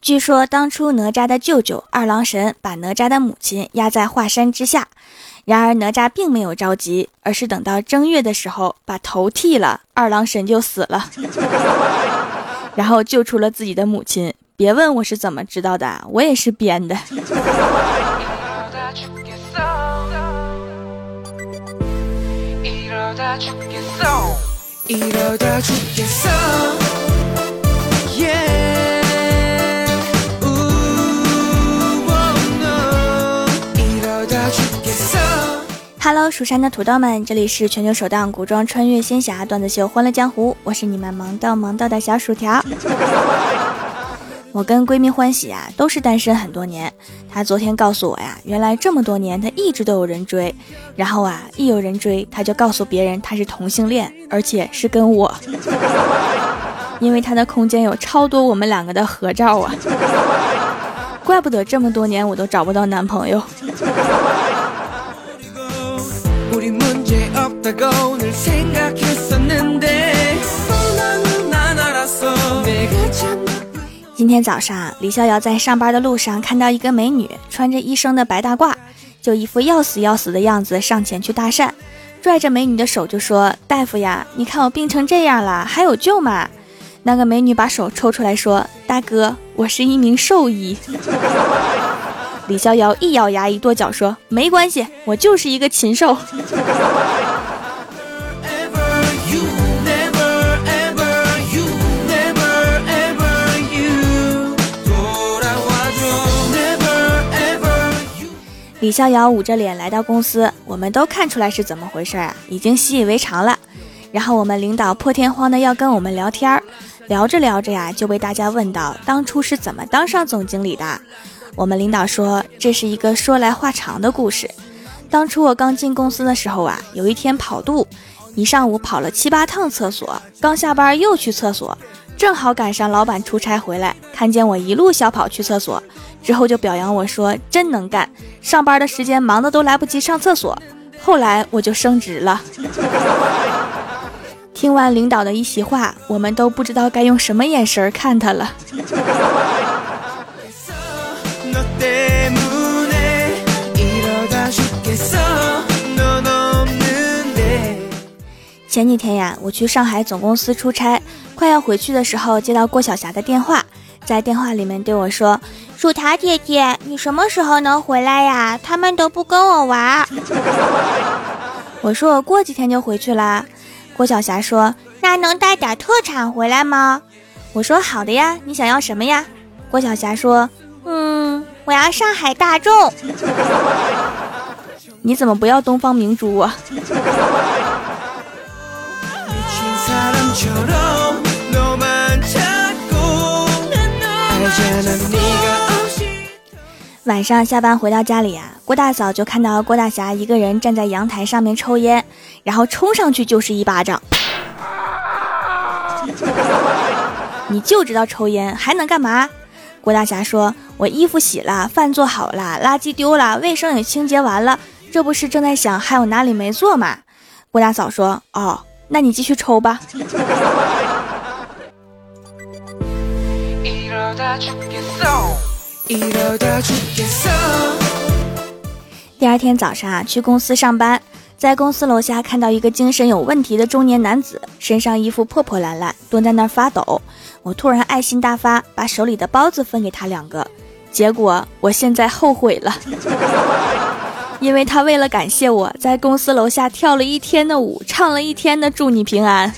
据说当初哪吒的舅舅二郎神把哪吒的母亲压在华山之下，然而哪吒并没有着急，而是等到正月的时候把头剃了，二郎神就死了，然后救出了自己的母亲。别问我是怎么知道的，我也是编的。Hello，蜀山的土豆们，这里是全球首档古装穿越仙侠段子秀《欢乐江湖》，我是你们萌到萌到的小薯条。我跟闺蜜欢喜啊，都是单身很多年。她昨天告诉我呀，原来这么多年她一直都有人追，然后啊，一有人追，她就告诉别人她是同性恋，而且是跟我，因为她的空间有超多我们两个的合照啊。怪不得这么多年我都找不到男朋友。今天早上，李逍遥在上班的路上看到一个美女穿着医生的白大褂，就一副要死要死的样子上前去搭讪，拽着美女的手就说：“大夫呀，你看我病成这样了，还有救吗？”那个美女把手抽出来说：“大哥，我是一名兽医。” 李逍遥一咬牙，一跺脚说：“没关系，我就是一个禽兽。” 李逍遥捂着脸来到公司，我们都看出来是怎么回事啊，已经习以为常了。然后我们领导破天荒的要跟我们聊天儿，聊着聊着呀，就被大家问到当初是怎么当上总经理的。我们领导说这是一个说来话长的故事。当初我刚进公司的时候啊，有一天跑肚，一上午跑了七八趟厕所，刚下班又去厕所。正好赶上老板出差回来，看见我一路小跑去厕所，之后就表扬我说：“真能干，上班的时间忙的都来不及上厕所。”后来我就升职了。听完领导的一席话，我们都不知道该用什么眼神看他了。前几天呀，我去上海总公司出差，快要回去的时候，接到郭晓霞的电话，在电话里面对我说：“薯条姐姐，你什么时候能回来呀？他们都不跟我玩。” 我说：“我过几天就回去啦。”郭晓霞说：“那能带点特产回来吗？”我说：“好的呀，你想要什么呀？”郭晓霞说：“嗯，我要上海大众。”你怎么不要东方明珠啊？晚上下班回到家里啊，郭大嫂就看到郭大侠一个人站在阳台上面抽烟，然后冲上去就是一巴掌。你就知道抽烟，还能干嘛？郭大侠说：“我衣服洗了，饭做好了，垃圾丢了，卫生也清洁完了，这不是正在想还有哪里没做吗？”郭大嫂说：“哦。”那你继续抽吧。第二天早上啊，去公司上班，在公司楼下看到一个精神有问题的中年男子，身上衣服破破烂烂，蹲在那儿发抖。我突然爱心大发，把手里的包子分给他两个，结果我现在后悔了。因为他为了感谢我在公司楼下跳了一天的舞，唱了一天的祝你平安。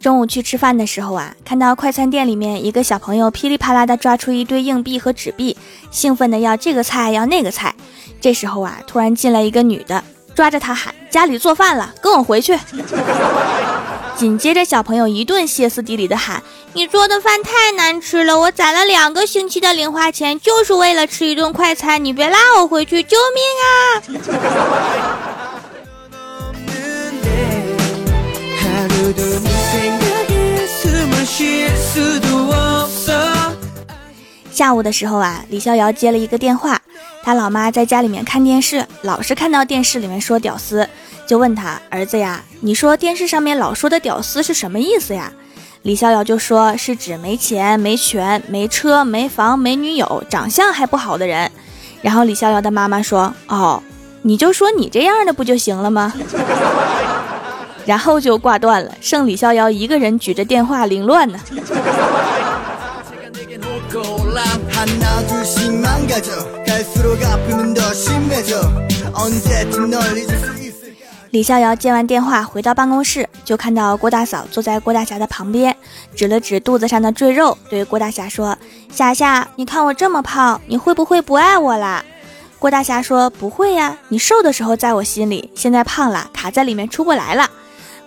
中午去吃饭的时候啊，看到快餐店里面一个小朋友噼里啪啦的抓出一堆硬币和纸币，兴奋的要这个菜要那个菜。这时候啊，突然进来一个女的，抓着他喊：“家里做饭了，跟我回去。”紧接着，小朋友一顿歇斯底里的喊：“你做的饭太难吃了，我攒了两个星期的零花钱，就是为了吃一顿快餐，你别拉我回去，救命啊！”下午的时候啊，李逍遥接了一个电话。他老妈在家里面看电视，老是看到电视里面说屌丝，就问他儿子呀，你说电视上面老说的屌丝是什么意思呀？李逍遥就说是指没钱、没权、没车、没房、没女友、长相还不好的人。然后李逍遥的妈妈说：“哦，你就说你这样的不就行了吗？” 然后就挂断了，剩李逍遥一个人举着电话凌乱呢。李逍遥接完电话回到办公室，就看到郭大嫂坐在郭大侠的旁边，指了指肚子上的赘肉，对郭大侠说：“霞霞，你看我这么胖，你会不会不爱我啦？”郭大侠说：“不会呀，你瘦的时候在我心里，现在胖了，卡在里面出不来了。”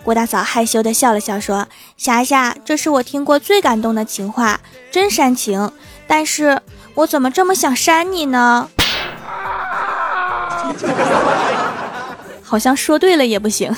郭大嫂害羞的笑了笑说：“霞霞，这是我听过最感动的情话，真煽情。但是我怎么这么想扇你呢？好像说对了也不行。”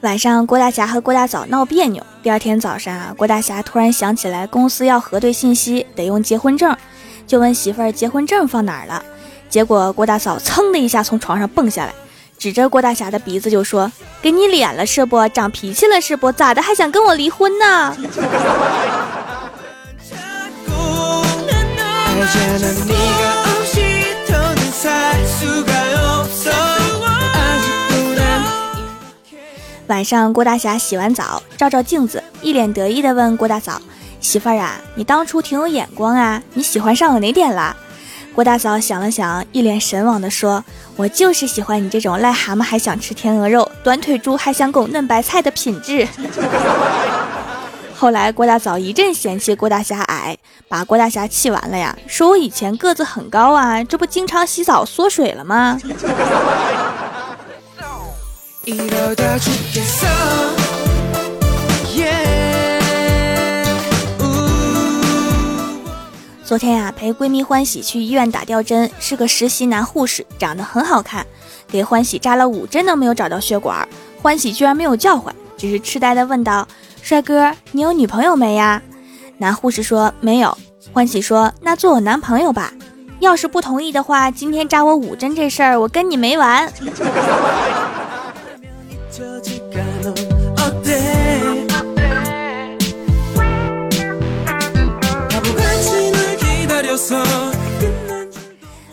晚上，郭大侠和郭大嫂闹别扭。第二天早上啊，郭大侠突然想起来公司要核对信息，得用结婚证，就问媳妇儿结婚证放哪儿了。结果郭大嫂噌的一下从床上蹦下来，指着郭大侠的鼻子就说：“给你脸了是不？长脾气了是不？咋的还想跟我离婚呢？”晚上，郭大侠洗完澡，照照镜子，一脸得意地问郭大嫂：“媳妇儿啊，你当初挺有眼光啊，你喜欢上我哪点了？”郭大嫂想了想，一脸神往地说：“我就是喜欢你这种癞蛤蟆还想吃天鹅肉，短腿猪还想拱嫩白菜的品质。”后来，郭大嫂一阵嫌弃郭大侠矮，把郭大侠气完了呀，说我以前个子很高啊，这不经常洗澡缩水了吗？昨天呀，陪闺蜜欢喜去医院打吊针，是个实习男护士，长得很好看，给欢喜扎了五针都没有找到血管，欢喜居然没有叫唤，只是痴呆的问道：“帅哥，你有女朋友没呀？”男护士说：“没有。”欢喜说：“那做我男朋友吧，要是不同意的话，今天扎我五针这事儿，我跟你没完。”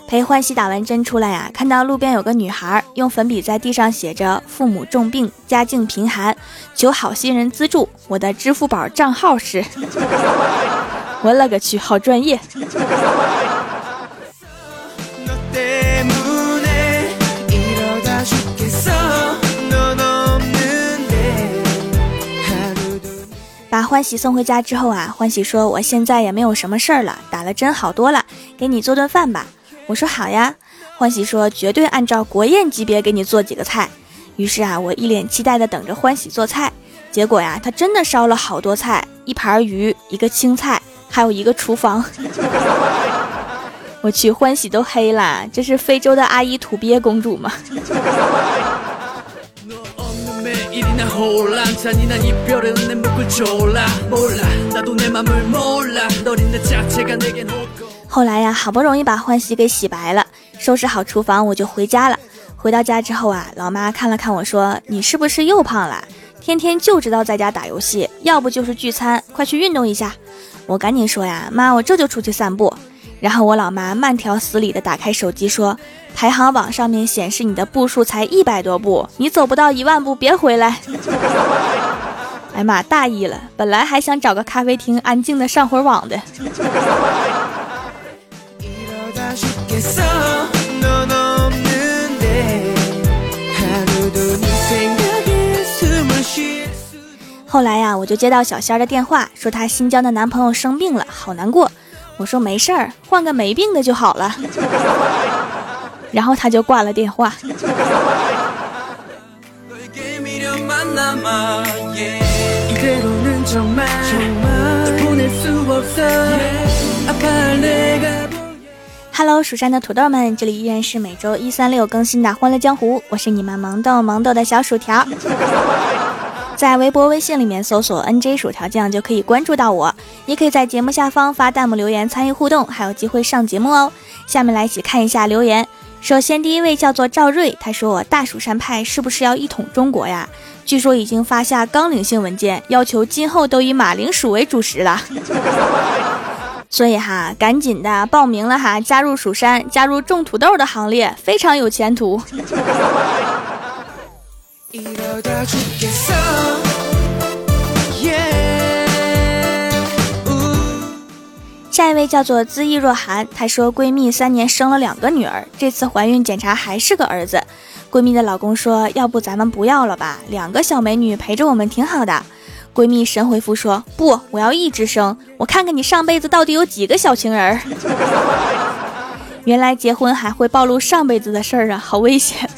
陪欢喜打完针出来呀，看到路边有个女孩用粉笔在地上写着“父母重病，家境贫寒，求好心人资助”。我的支付宝账号是 我勒个去，好专业！欢喜送回家之后啊，欢喜说：“我现在也没有什么事儿了，打了针好多了，给你做顿饭吧。”我说：“好呀。”欢喜说：“绝对按照国宴级别给你做几个菜。”于是啊，我一脸期待的等着欢喜做菜。结果呀，他真的烧了好多菜，一盘鱼，一个青菜，还有一个厨房。我去，欢喜都黑了，这是非洲的阿姨土鳖公主吗？后来呀，好不容易把欢喜给洗白了，收拾好厨房，我就回家了。回到家之后啊，老妈看了看我说：“你是不是又胖了？天天就知道在家打游戏，要不就是聚餐，快去运动一下。”我赶紧说呀：“妈，我这就出去散步。”然后我老妈慢条斯理的打开手机说：“排行榜上面显示你的步数才一百多步，你走不到一万步别回来。”哎妈，大意了，本来还想找个咖啡厅安静的上会儿网的。后来呀，我就接到小仙儿的电话，说她新交的男朋友生病了，好难过。我说没事儿，换个没病的就好了。然后他就挂了电话。Hello，蜀山的土豆们，这里依然是每周一、三、六更新的《欢乐江湖》，我是你们萌豆萌豆的小薯条。在微博、微信里面搜索 “nj 薯条酱”就可以关注到我，也可以在节目下方发弹幕留言参与互动，还有机会上节目哦。下面来一起看一下留言。首先，第一位叫做赵瑞，他说：“我大蜀山派是不是要一统中国呀？据说已经发下纲领性文件，要求今后都以马铃薯为主食了。”所以哈，赶紧的报名了哈，加入蜀山，加入种土豆的行列，非常有前途。下一位叫做恣意若寒，她说闺蜜三年生了两个女儿，这次怀孕检查还是个儿子。闺蜜的老公说，要不咱们不要了吧，两个小美女陪着我们挺好的。闺蜜神回复说：“不，我要一直生，我看看你上辈子到底有几个小情人。”原来结婚还会暴露上辈子的事儿啊，好危险！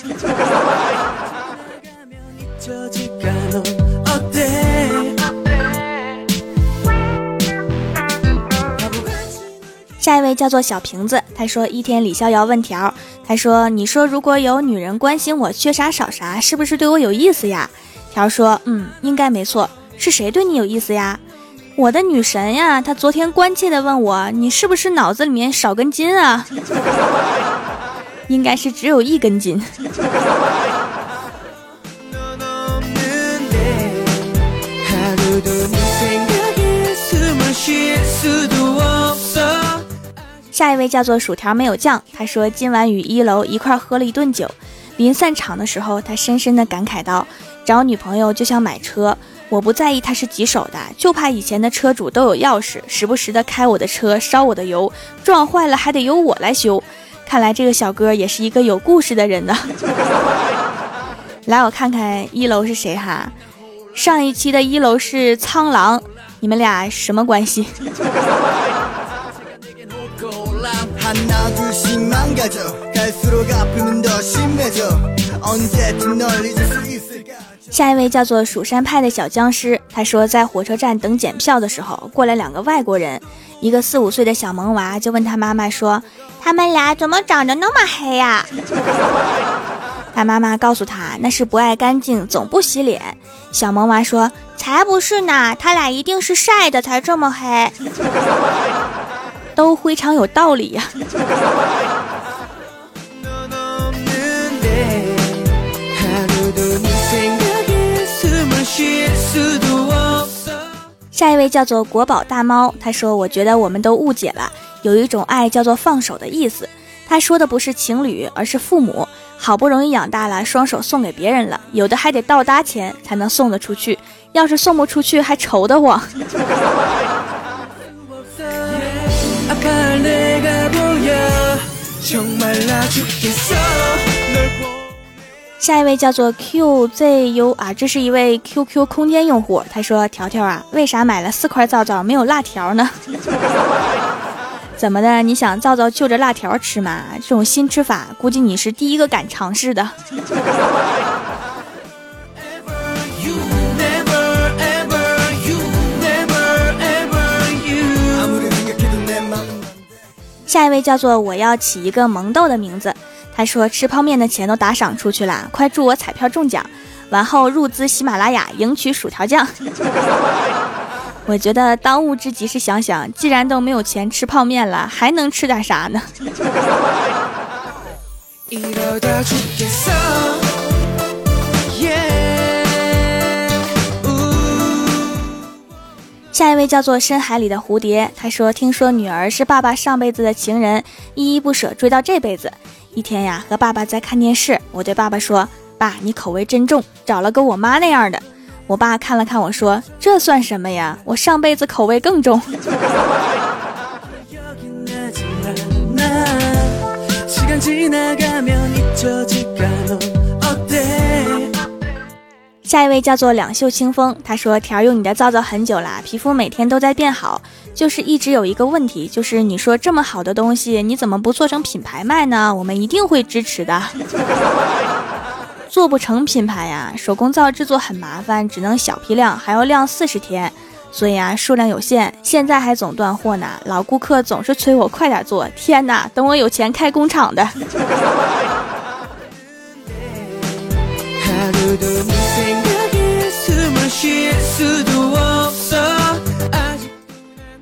下一位叫做小瓶子，他说一天李逍遥问条，他说：“你说如果有女人关心我缺啥少啥，是不是对我有意思呀？”条说：“嗯，应该没错。”是谁对你有意思呀？我的女神呀！她昨天关切的问我：“你是不是脑子里面少根筋啊？”应该是只有一根筋。下一位叫做薯条没有酱，他说今晚与一楼一块喝了一顿酒，临散场的时候，他深深的感慨道：“找女朋友就像买车。”我不在意他是几手的，就怕以前的车主都有钥匙，时不时的开我的车，烧我的油，撞坏了还得由我来修。看来这个小哥也是一个有故事的人呢。来，我看看一楼是谁哈？上一期的一楼是苍狼，你们俩什么关系？下一位叫做蜀山派的小僵尸，他说在火车站等检票的时候，过来两个外国人，一个四五岁的小萌娃就问他妈妈说：“他们俩怎么长得那么黑呀？”他妈妈告诉他那是不爱干净，总不洗脸。小萌娃说：“才不是呢，他俩一定是晒的才这么黑。”都非常有道理呀。下一位叫做国宝大猫，他说：“我觉得我们都误解了，有一种爱叫做放手的意思。他说的不是情侣，而是父母，好不容易养大了，双手送给别人了，有的还得倒搭钱才能送得出去，要是送不出去，还愁得慌。”下一位叫做 QZU 啊，这是一位 QQ 空间用户。他说：“条条啊，为啥买了四块皂皂没有辣条呢？怎么的？你想皂皂就着辣条吃吗？这种新吃法，估计你是第一个敢尝试的。”下一位叫做我要起一个萌豆的名字。他说：“吃泡面的钱都打赏出去了，快祝我彩票中奖，完后入资喜马拉雅，赢取薯条酱。”我觉得当务之急是想想，既然都没有钱吃泡面了，还能吃点啥呢？下一位叫做深海里的蝴蝶，他说：“听说女儿是爸爸上辈子的情人，依依不舍追到这辈子。”一天呀，和爸爸在看电视，我对爸爸说：“爸，你口味真重，找了个我妈那样的。”我爸看了看我说：“这算什么呀？我上辈子口味更重。”下一位叫做两袖清风，他说：“条用你的皂皂很久了，皮肤每天都在变好，就是一直有一个问题，就是你说这么好的东西，你怎么不做成品牌卖呢？我们一定会支持的。做不成品牌呀，手工皂制作很麻烦，只能小批量，还要晾四十天，所以啊，数量有限，现在还总断货呢。老顾客总是催我快点做，天哪，等我有钱开工厂的。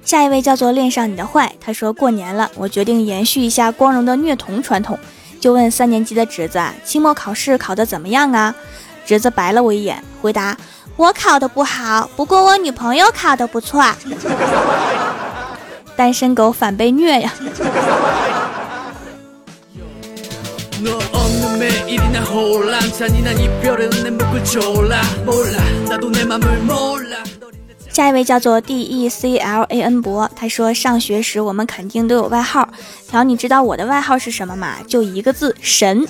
下一位叫做恋上你的坏，他说过年了，我决定延续一下光荣的虐童传统，就问三年级的侄子，期末考试考得怎么样啊？侄子白了我一眼，回答。我考的不好，不过我女朋友考的不错。单身狗反被虐呀！下一位叫做 D E C L A N 博，他说上学时我们肯定都有外号。条，你知道我的外号是什么吗？就一个字，神。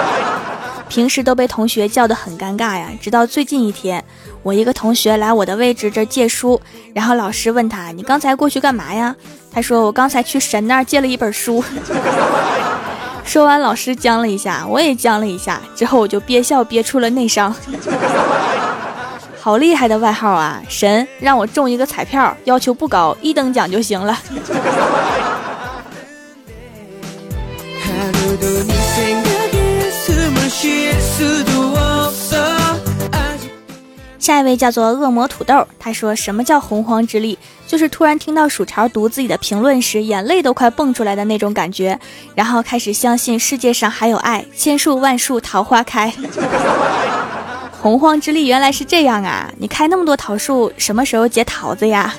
平时都被同学叫得很尴尬呀，直到最近一天，我一个同学来我的位置这借书，然后老师问他：“你刚才过去干嘛呀？”他说：“我刚才去神那儿借了一本书。” 说完，老师僵了一下，我也僵了一下，之后我就憋笑憋出了内伤。好厉害的外号啊！神让我中一个彩票，要求不高，一等奖就行了。下一位叫做恶魔土豆，他说：“什么叫洪荒之力？就是突然听到薯条读自己的评论时，眼泪都快蹦出来的那种感觉，然后开始相信世界上还有爱，千树万树桃花开。洪荒之力原来是这样啊！你开那么多桃树，什么时候结桃子呀？”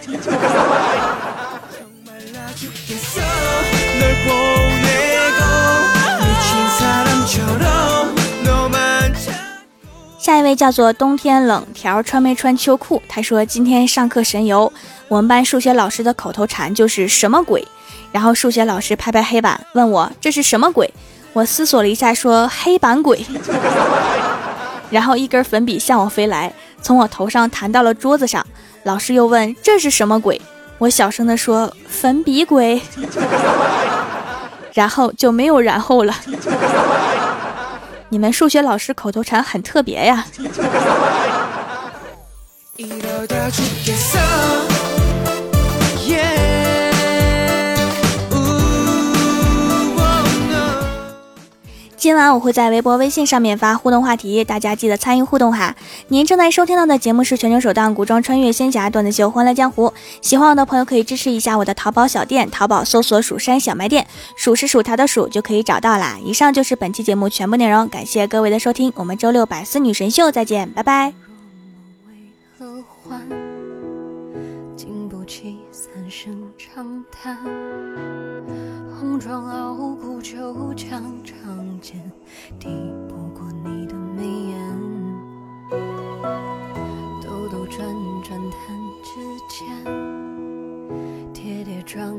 下一位叫做冬天冷条穿没穿秋裤？他说今天上课神游，我们班数学老师的口头禅就是什么鬼？然后数学老师拍拍黑板问我这是什么鬼？我思索了一下说黑板鬼。然后一根粉笔向我飞来，从我头上弹到了桌子上。老师又问这是什么鬼？我小声的说粉笔鬼。然后就没有然后了。你们数学老师口头禅很特别呀。今晚我会在微博、微信上面发互动话题，大家记得参与互动哈。您正在收听到的节目是全球首档古装穿越仙侠段子秀《欢乐江湖》，喜欢我的朋友可以支持一下我的淘宝小店，淘宝搜索“蜀山小卖店”，数是薯条的数就可以找到啦。以上就是本期节目全部内容，感谢各位的收听，我们周六百思女神秀再见，拜拜。经不起三声长叹。红妆傲骨，就将长剑，抵不过你的眉眼。兜兜转转弹指间，跌跌撞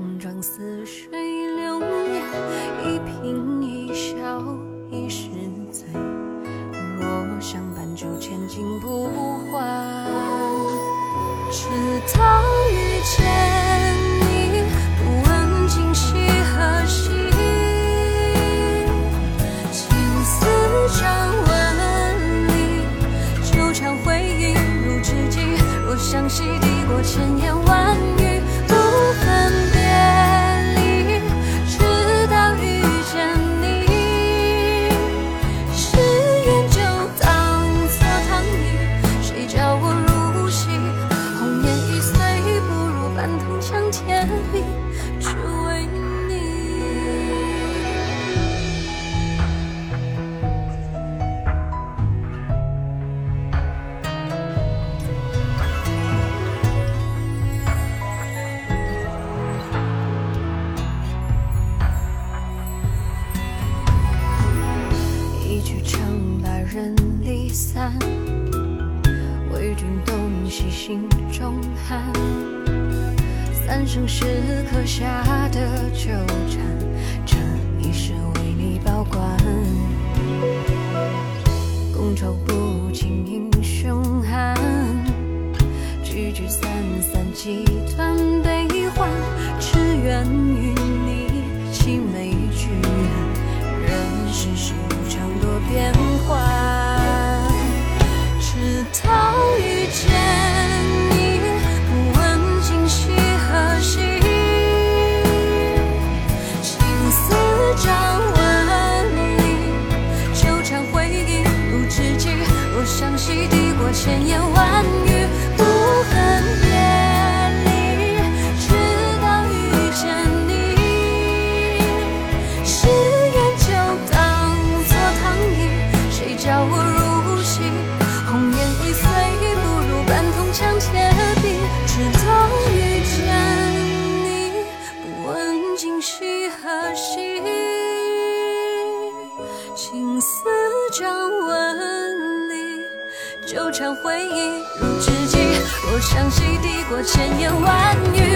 千言万语。